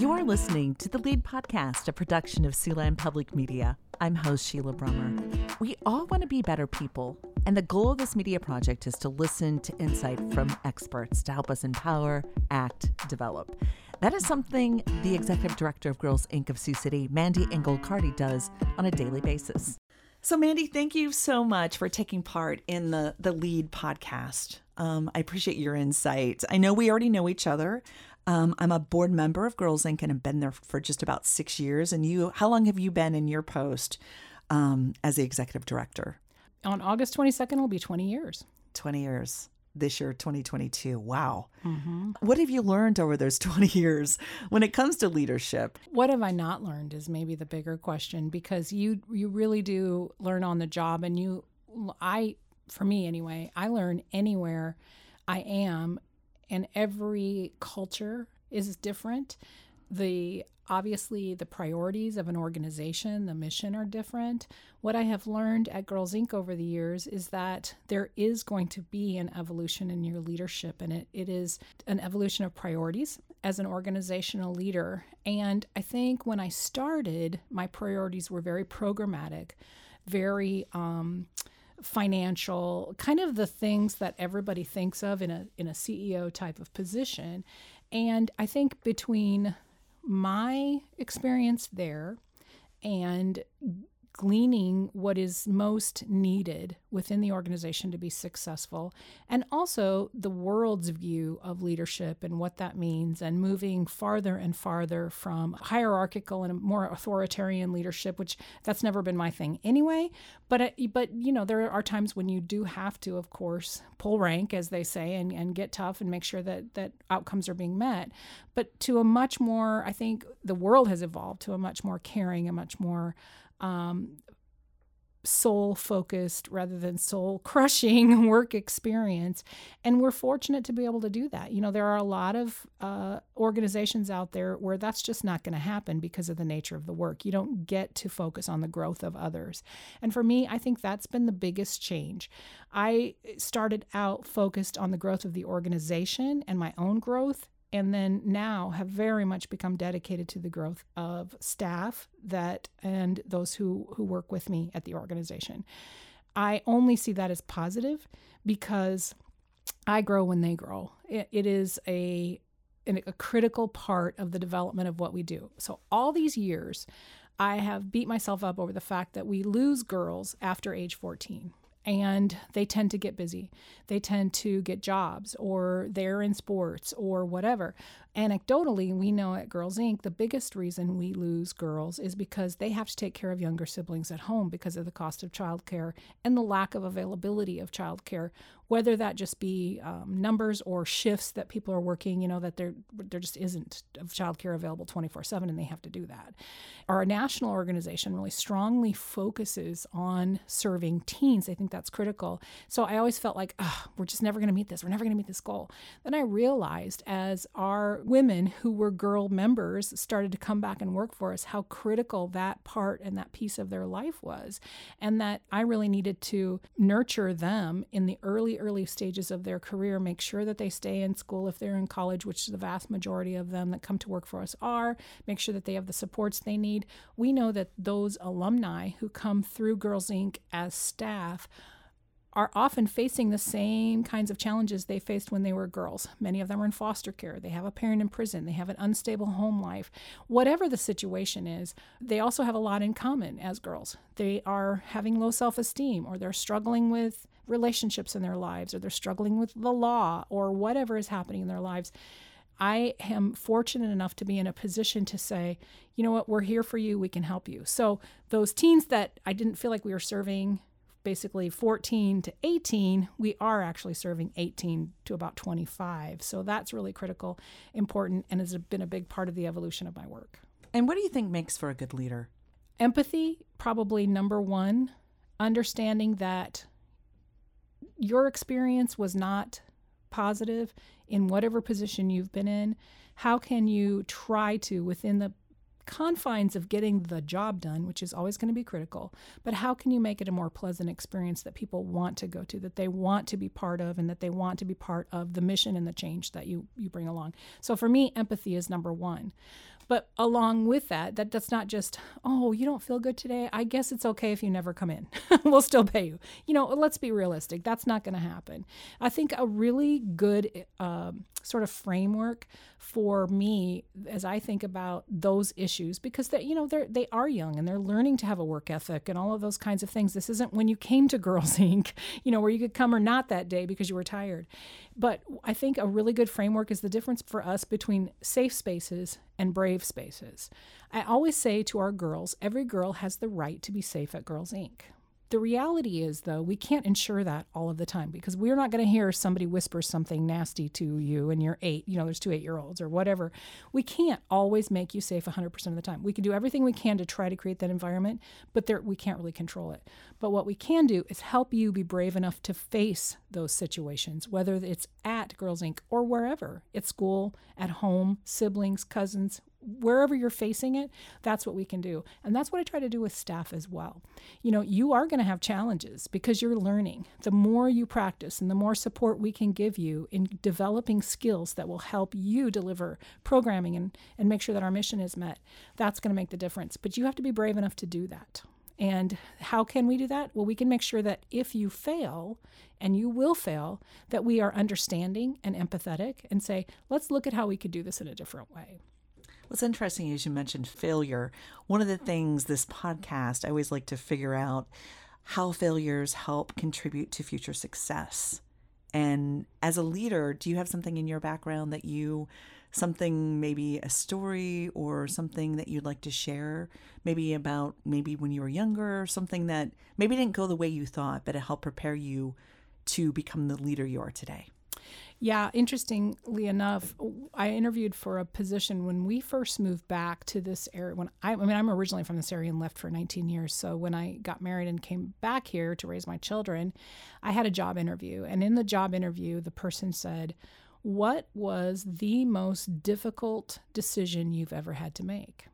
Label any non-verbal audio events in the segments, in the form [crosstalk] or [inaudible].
You are listening to the Lead Podcast, a production of Siouxland Public Media. I'm host Sheila Brummer. We all want to be better people, and the goal of this media project is to listen to insight from experts to help us empower, act, develop. That is something the executive director of Girls Inc. of Sioux City, Mandy Engel Cartie, does on a daily basis. So, Mandy, thank you so much for taking part in the the lead podcast. Um, I appreciate your insight. I know we already know each other. Um, I'm a board member of Girls Inc. and have been there for just about six years. And you, how long have you been in your post um, as the executive director? On August 22nd will be 20 years. 20 years this year 2022 wow mm-hmm. what have you learned over those [laughs] 20 years when it comes to leadership what have i not learned is maybe the bigger question because you you really do learn on the job and you i for me anyway i learn anywhere i am and every culture is different the obviously the priorities of an organization, the mission are different. What I have learned at Girls Inc. over the years is that there is going to be an evolution in your leadership, and it, it is an evolution of priorities as an organizational leader. And I think when I started, my priorities were very programmatic, very um, financial, kind of the things that everybody thinks of in a in a CEO type of position. And I think between my experience there and gleaning what is most needed within the organization to be successful, and also the world's view of leadership and what that means, and moving farther and farther from hierarchical and more authoritarian leadership, which that's never been my thing anyway. But uh, but you know there are times when you do have to, of course, pull rank, as they say, and, and get tough and make sure that that outcomes are being met. But to a much more, I think the world has evolved to a much more caring, a much more um, soul focused rather than soul crushing [laughs] work experience. And we're fortunate to be able to do that. You know, there are a lot of uh, organizations out there where that's just not going to happen because of the nature of the work. You don't get to focus on the growth of others. And for me, I think that's been the biggest change. I started out focused on the growth of the organization and my own growth and then now have very much become dedicated to the growth of staff that and those who who work with me at the organization. I only see that as positive because I grow when they grow. it, it is a a critical part of the development of what we do. So all these years, I have beat myself up over the fact that we lose girls after age 14 and they tend to get busy. They tend to get jobs or they're in sports or whatever. Anecdotally, we know at Girls Inc., the biggest reason we lose girls is because they have to take care of younger siblings at home because of the cost of childcare and the lack of availability of childcare, whether that just be um, numbers or shifts that people are working, you know, that there, there just isn't childcare available 24 7 and they have to do that. Our national organization really strongly focuses on serving teens. I think that's critical. So I always felt like, oh, we're just never going to meet this. We're never going to meet this goal. Then I realized as our women who were girl members started to come back and work for us, how critical that part and that piece of their life was. And that I really needed to nurture them in the early, early stages of their career, make sure that they stay in school if they're in college, which the vast majority of them that come to work for us are, make sure that they have the supports they need. We know that those alumni who come through Girls Inc. as staff are often facing the same kinds of challenges they faced when they were girls. Many of them are in foster care. They have a parent in prison. They have an unstable home life. Whatever the situation is, they also have a lot in common as girls. They are having low self esteem or they're struggling with relationships in their lives or they're struggling with the law or whatever is happening in their lives. I am fortunate enough to be in a position to say, you know what, we're here for you, we can help you. So, those teens that I didn't feel like we were serving basically 14 to 18, we are actually serving 18 to about 25. So that's really critical, important, and has been a big part of the evolution of my work. And what do you think makes for a good leader? Empathy, probably number one. Understanding that your experience was not positive in whatever position you've been in. How can you try to, within the confines of getting the job done, which is always going to be critical, but how can you make it a more pleasant experience that people want to go to, that they want to be part of, and that they want to be part of the mission and the change that you, you bring along? So for me, empathy is number one. But along with that, that that's not just, oh, you don't feel good today. I guess it's okay if you never come in. [laughs] we'll still pay you. You know, let's be realistic. That's not going to happen. I think a really good um, sort of framework for me as I think about those issues because they you know they're they are young and they're learning to have a work ethic and all of those kinds of things. This isn't when you came to Girls [laughs] Inc. you know where you could come or not that day because you were tired. But I think a really good framework is the difference for us between safe spaces and brave spaces. I always say to our girls, every girl has the right to be safe at Girls Inc. The reality is, though, we can't ensure that all of the time because we're not going to hear somebody whisper something nasty to you and you're eight, you know, there's two eight year olds or whatever. We can't always make you safe 100% of the time. We can do everything we can to try to create that environment, but there, we can't really control it. But what we can do is help you be brave enough to face those situations, whether it's at Girls Inc. or wherever, at school, at home, siblings, cousins, wherever you're facing it, that's what we can do. And that's what I try to do with staff as well. You know, you are going to have challenges because you're learning. The more you practice and the more support we can give you in developing skills that will help you deliver programming and, and make sure that our mission is met, that's going to make the difference. But you have to be brave enough to do that. And how can we do that? Well, we can make sure that if you fail, and you will fail, that we are understanding and empathetic and say, let's look at how we could do this in a different way. What's interesting is you mentioned failure. One of the things this podcast, I always like to figure out how failures help contribute to future success. And as a leader, do you have something in your background that you, something maybe a story or something that you'd like to share, maybe about maybe when you were younger, something that maybe didn't go the way you thought, but it helped prepare you to become the leader you are today? Yeah, interestingly enough, I interviewed for a position when we first moved back to this area. When I, I mean, I'm originally from this area and left for 19 years. So when I got married and came back here to raise my children, I had a job interview. And in the job interview, the person said, What was the most difficult decision you've ever had to make?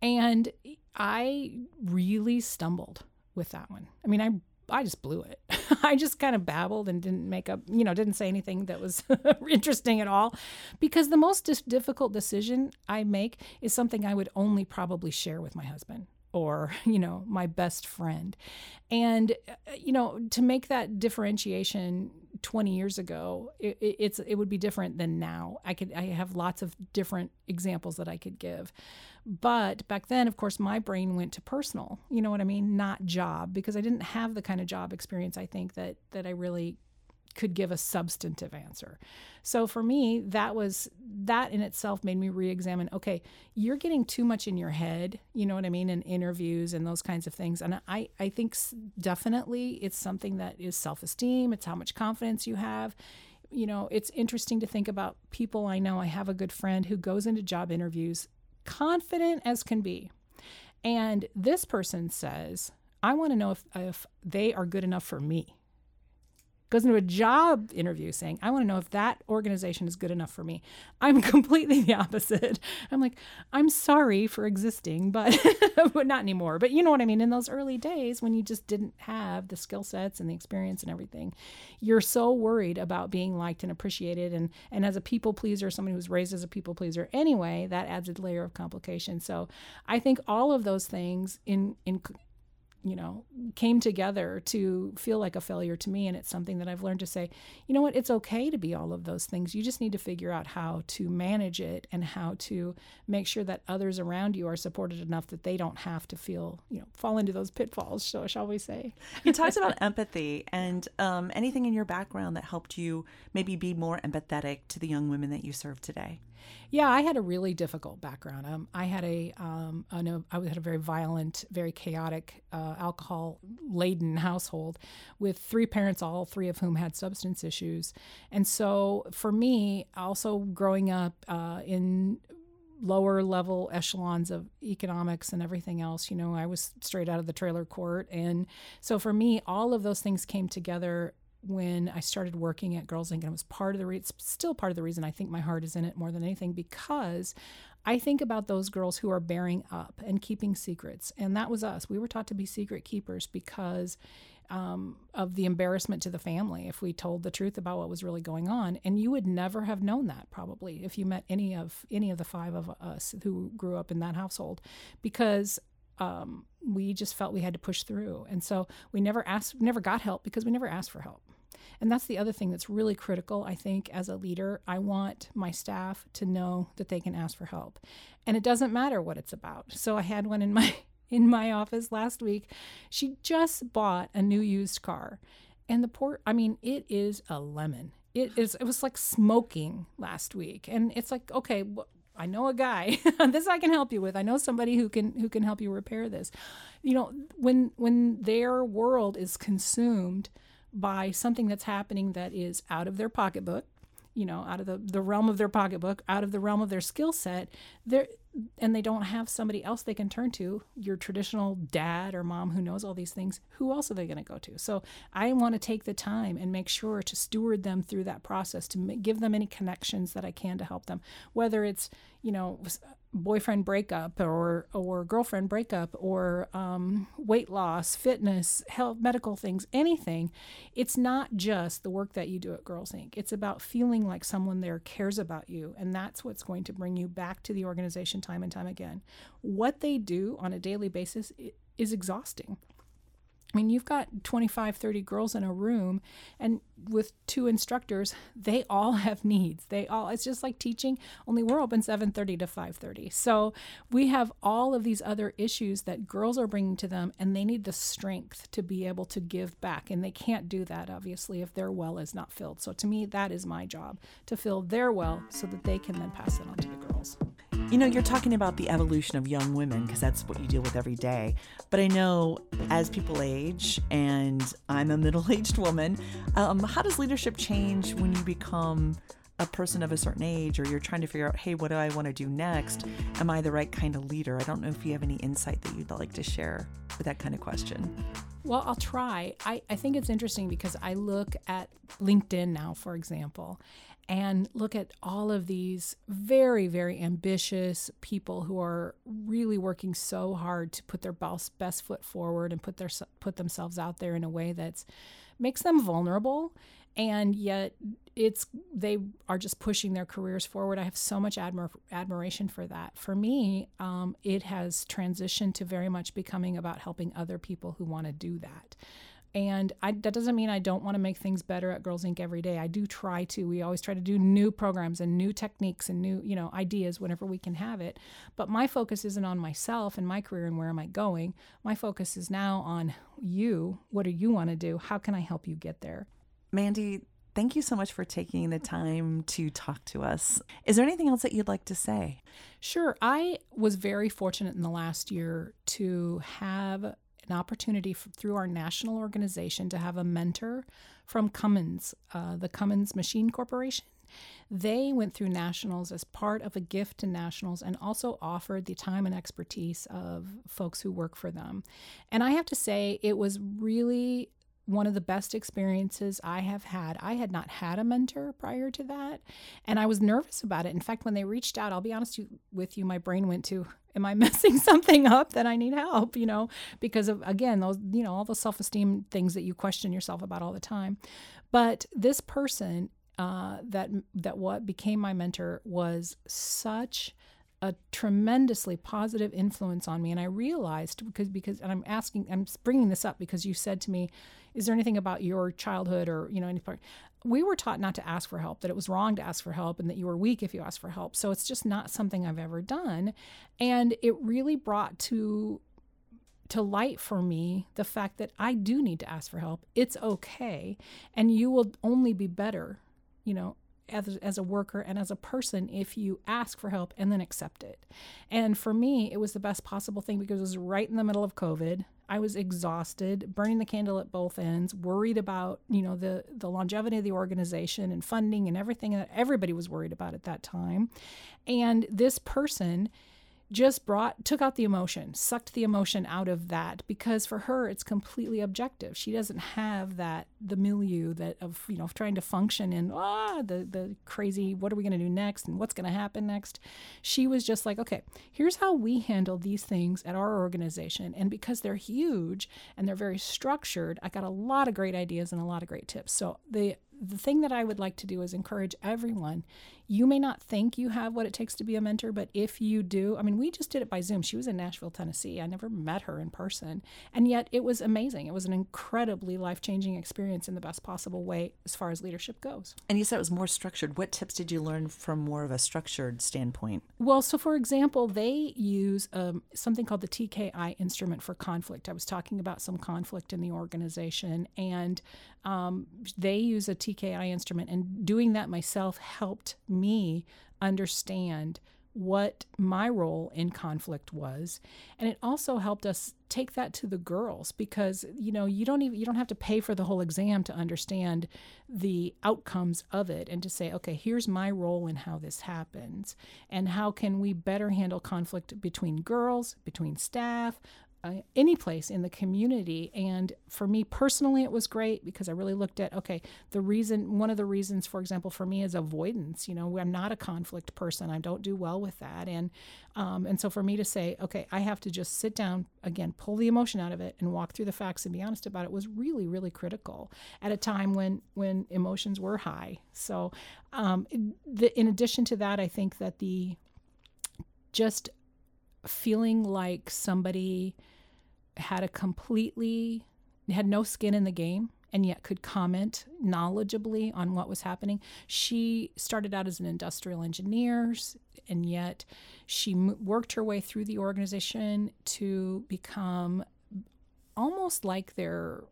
And I really stumbled with that one. I mean, I I just blew it. [laughs] [laughs] I just kind of babbled and didn't make up, you know, didn't say anything that was [laughs] interesting at all. Because the most dis- difficult decision I make is something I would only probably share with my husband or, [laughs] you know, my best friend. And, uh, you know, to make that differentiation 20 years ago, it, it's, it would be different than now. I could, I have lots of different examples that I could give. But back then, of course, my brain went to personal, you know what I mean? Not job, because I didn't have the kind of job experience I think that that I really could give a substantive answer. So for me, that was that in itself made me re-examine, okay, you're getting too much in your head, you know what I mean, in interviews and those kinds of things. And I I think definitely it's something that is self-esteem, it's how much confidence you have you know, it's interesting to think about people I know. I have a good friend who goes into job interviews confident as can be. And this person says, I want to know if, if they are good enough for me goes into a job interview saying, I want to know if that organization is good enough for me. I'm [laughs] completely the opposite. I'm like, I'm sorry for existing, but [laughs] but not anymore. But you know what I mean? In those early days when you just didn't have the skill sets and the experience and everything, you're so worried about being liked and appreciated and and as a people pleaser, somebody who's raised as a people pleaser anyway, that adds a layer of complication. So I think all of those things in in you know, came together to feel like a failure to me. And it's something that I've learned to say, you know what, it's okay to be all of those things. You just need to figure out how to manage it and how to make sure that others around you are supported enough that they don't have to feel, you know, fall into those pitfalls, so shall we say. You talked about empathy and um, anything in your background that helped you maybe be more empathetic to the young women that you serve today. Yeah, I had a really difficult background. Um, I had a, um, know I had a very violent, very chaotic, uh, alcohol laden household with three parents, all three of whom had substance issues. And so for me, also growing up uh, in lower level echelons of economics and everything else. You know, I was straight out of the trailer court. And so for me, all of those things came together when I started working at Girls Inc. and it was part of the re- it's still part of the reason I think my heart is in it more than anything because I think about those girls who are bearing up and keeping secrets. And that was us. We were taught to be secret keepers because um, of the embarrassment to the family if we told the truth about what was really going on. And you would never have known that probably if you met any of any of the five of us who grew up in that household, because um, we just felt we had to push through. And so we never asked, never got help because we never asked for help. And that's the other thing that's really critical, I think, as a leader. I want my staff to know that they can ask for help. And it doesn't matter what it's about. So I had one in my [laughs] in my office last week. She just bought a new used car. And the poor I mean, it is a lemon. It is it was like smoking last week. And it's like, okay, I know a guy. [laughs] this I can help you with. I know somebody who can who can help you repair this. You know, when when their world is consumed by something that's happening that is out of their pocketbook, you know, out of the, the realm of their pocketbook, out of the realm of their skill set, and they don't have somebody else they can turn to, your traditional dad or mom who knows all these things, who else are they going to go to? So I want to take the time and make sure to steward them through that process, to give them any connections that I can to help them, whether it's, you know, boyfriend breakup or or girlfriend breakup or um, weight loss, fitness, health, medical things, anything. It's not just the work that you do at Girls Inc. It's about feeling like someone there cares about you, and that's what's going to bring you back to the organization time and time again. What they do on a daily basis is exhausting. I mean, you've got 25, 30 girls in a room, and with two instructors, they all [laughs] have needs. They all, it's just like teaching, only we're open 7.30 to 5.30. So we have all of these other issues that girls are bringing to them, and they need the strength to be able to give back. And they can't do that, obviously, if their well is not filled. So to me, that is my job, to fill their well so that they can then pass it on to the girls. You know, you're talking about the evolution of young women because that's what you deal with every day. But I know as people age, and I'm a [laughs] middle aged woman, um, how does leadership change when you become a person of a certain age or you're trying to figure out, hey, what do I want to do next? Am I the right kind of leader? I don't know if you have any insight that you'd like to share with that kind of question. Well, I'll try. I, I think it's interesting because I look at LinkedIn now, for example, and look at all of these very, very ambitious people who are really working so hard to put their best, foot forward and put their put themselves out there in a way that makes them vulnerable and yet it's they are just pushing their careers forward. I have so much admir- admiration for that. For me, um, it has transitioned to very much becoming about helping other people who want to do that. And I, that doesn't mean I don't want to make things better at Girls Inc. every day. I do try to. We always try to do new programs and new techniques and new, you know, ideas whenever we can have it. But my focus isn't on myself and my career and where am I going. My focus is now on you. What do you want to do? How can I help you get there? Mandy, thank you so much for taking the time to talk to us. Is there anything else that you'd like to say? Sure. I was very fortunate in the last year to have an opportunity through our national organization to have a mentor from Cummins, uh, the Cummins Machine Corporation. They went through nationals as part of a gift to nationals and also offered the time and expertise of folks who work for them. And I have to say, it was really one of the best experiences I have had. I had not had a mentor prior to that, and I was nervous about it. In fact, when they reached out, I'll be honest with you, my brain went to, Am I [laughs] messing something up that I need help? You know, because of, again, those, you know, all the self esteem things that you question yourself about all the time. But this person uh, that, that what became my mentor was such a tremendously positive influence on me and i realized because because and i'm asking i'm bringing this up because you said to me is there anything about your childhood or you know any part we were taught not to ask for help that it was wrong to ask for help and that you were weak if you asked for help so it's just not something i've ever done and it really brought to to light for me the fact that I do need to ask for help. It's okay. And you will only be better, you know, as, as a worker and as a person if you ask for help and then accept it. And for me, it was the best possible thing because it was right in the middle of COVID. I was exhausted, burning the candle at both ends, worried about, you know, the the longevity of the organization and funding and everything that everybody was worried about at that time. And this person just brought took out the emotion sucked the emotion out of that because for her it's completely objective. She doesn't have that the milieu that of you know trying to function in ah the the crazy what are we going to do next and what's going to happen next? She was just like okay here's how we handle these things at our organization and because they're huge and they're very structured i got a lot of great ideas and a lot of great tips. So the the thing that I would like to do is encourage everyone. You may not think you have what it takes to be a mentor, but if you do, I mean, we just did it by Zoom. She was in Nashville, Tennessee. I never met her in person. And yet it was amazing. It was an incredibly life changing experience in the best possible way as far as leadership goes. And you said it was more structured. What tips did you learn from more of a structured standpoint? Well, so for example, they use um, something called the TKI instrument for conflict. I was talking about some conflict in the organization, and um, they use a TKI instrument, and doing that myself helped me understand what my role in conflict was. And it also helped us take that to the girls because you know you don't even you don't have to pay for the whole exam to understand the outcomes of it and to say okay here's my role in how this happens. And how can we better handle conflict between girls between staff uh, any place in the community. And for me personally, it was great because I really looked at okay, the reason, one of the reasons, for example, for me is avoidance. You know, I'm not a conflict person. I don't do well with that. And um, and so for me to say, okay, I have to just sit down again, pull the emotion out of it, and walk through the facts and be honest about it was really, really critical at a time when when emotions were high. So, um, the, in addition to that, I think that the just feeling like somebody had a completely had no skin in the game and yet could comment knowledgeably on what was happening. She started out as an industrial engineer, and yet she worked her way through the organization to become almost like their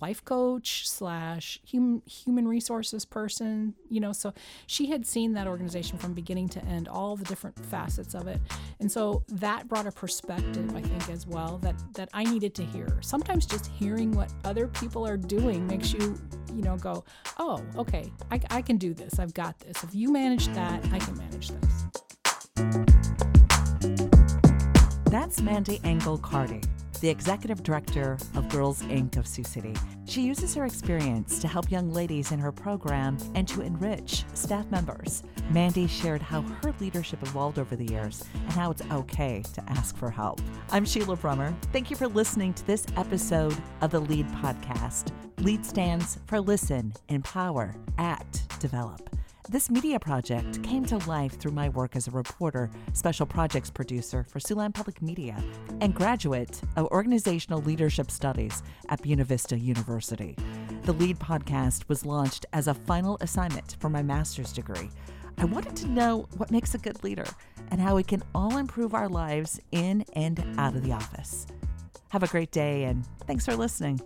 life coach slash hum, human resources person you know so she had seen that organization from beginning to end all the different facets of it. And so that brought a perspective i think as well that that i needed to hear. Sometimes just hearing what other people are doing makes you you know go oh okay i, I can do this. I've got this. If you manage that i can manage this. That's mandy engel cartie the executive director of Girls Inc. of Sioux City. She uses her experience to help young ladies in her program and to enrich staff members. Mandy shared how her leadership evolved over the years and how it's okay to ask for help. I'm Sheila Brummer. Thank you for listening to this episode of the LEAD podcast. LEAD stands for Listen, Empower, Act, Develop. This media project came to life through my work as a reporter, special projects producer for Siouxland Public Media, and graduate of Organizational Leadership Studies at Buena Vista University. The LEAD podcast was launched as a final assignment for my master's degree. I wanted to know what makes a good leader and how we can all improve our lives in and out of the office. Have a great day, and thanks for listening.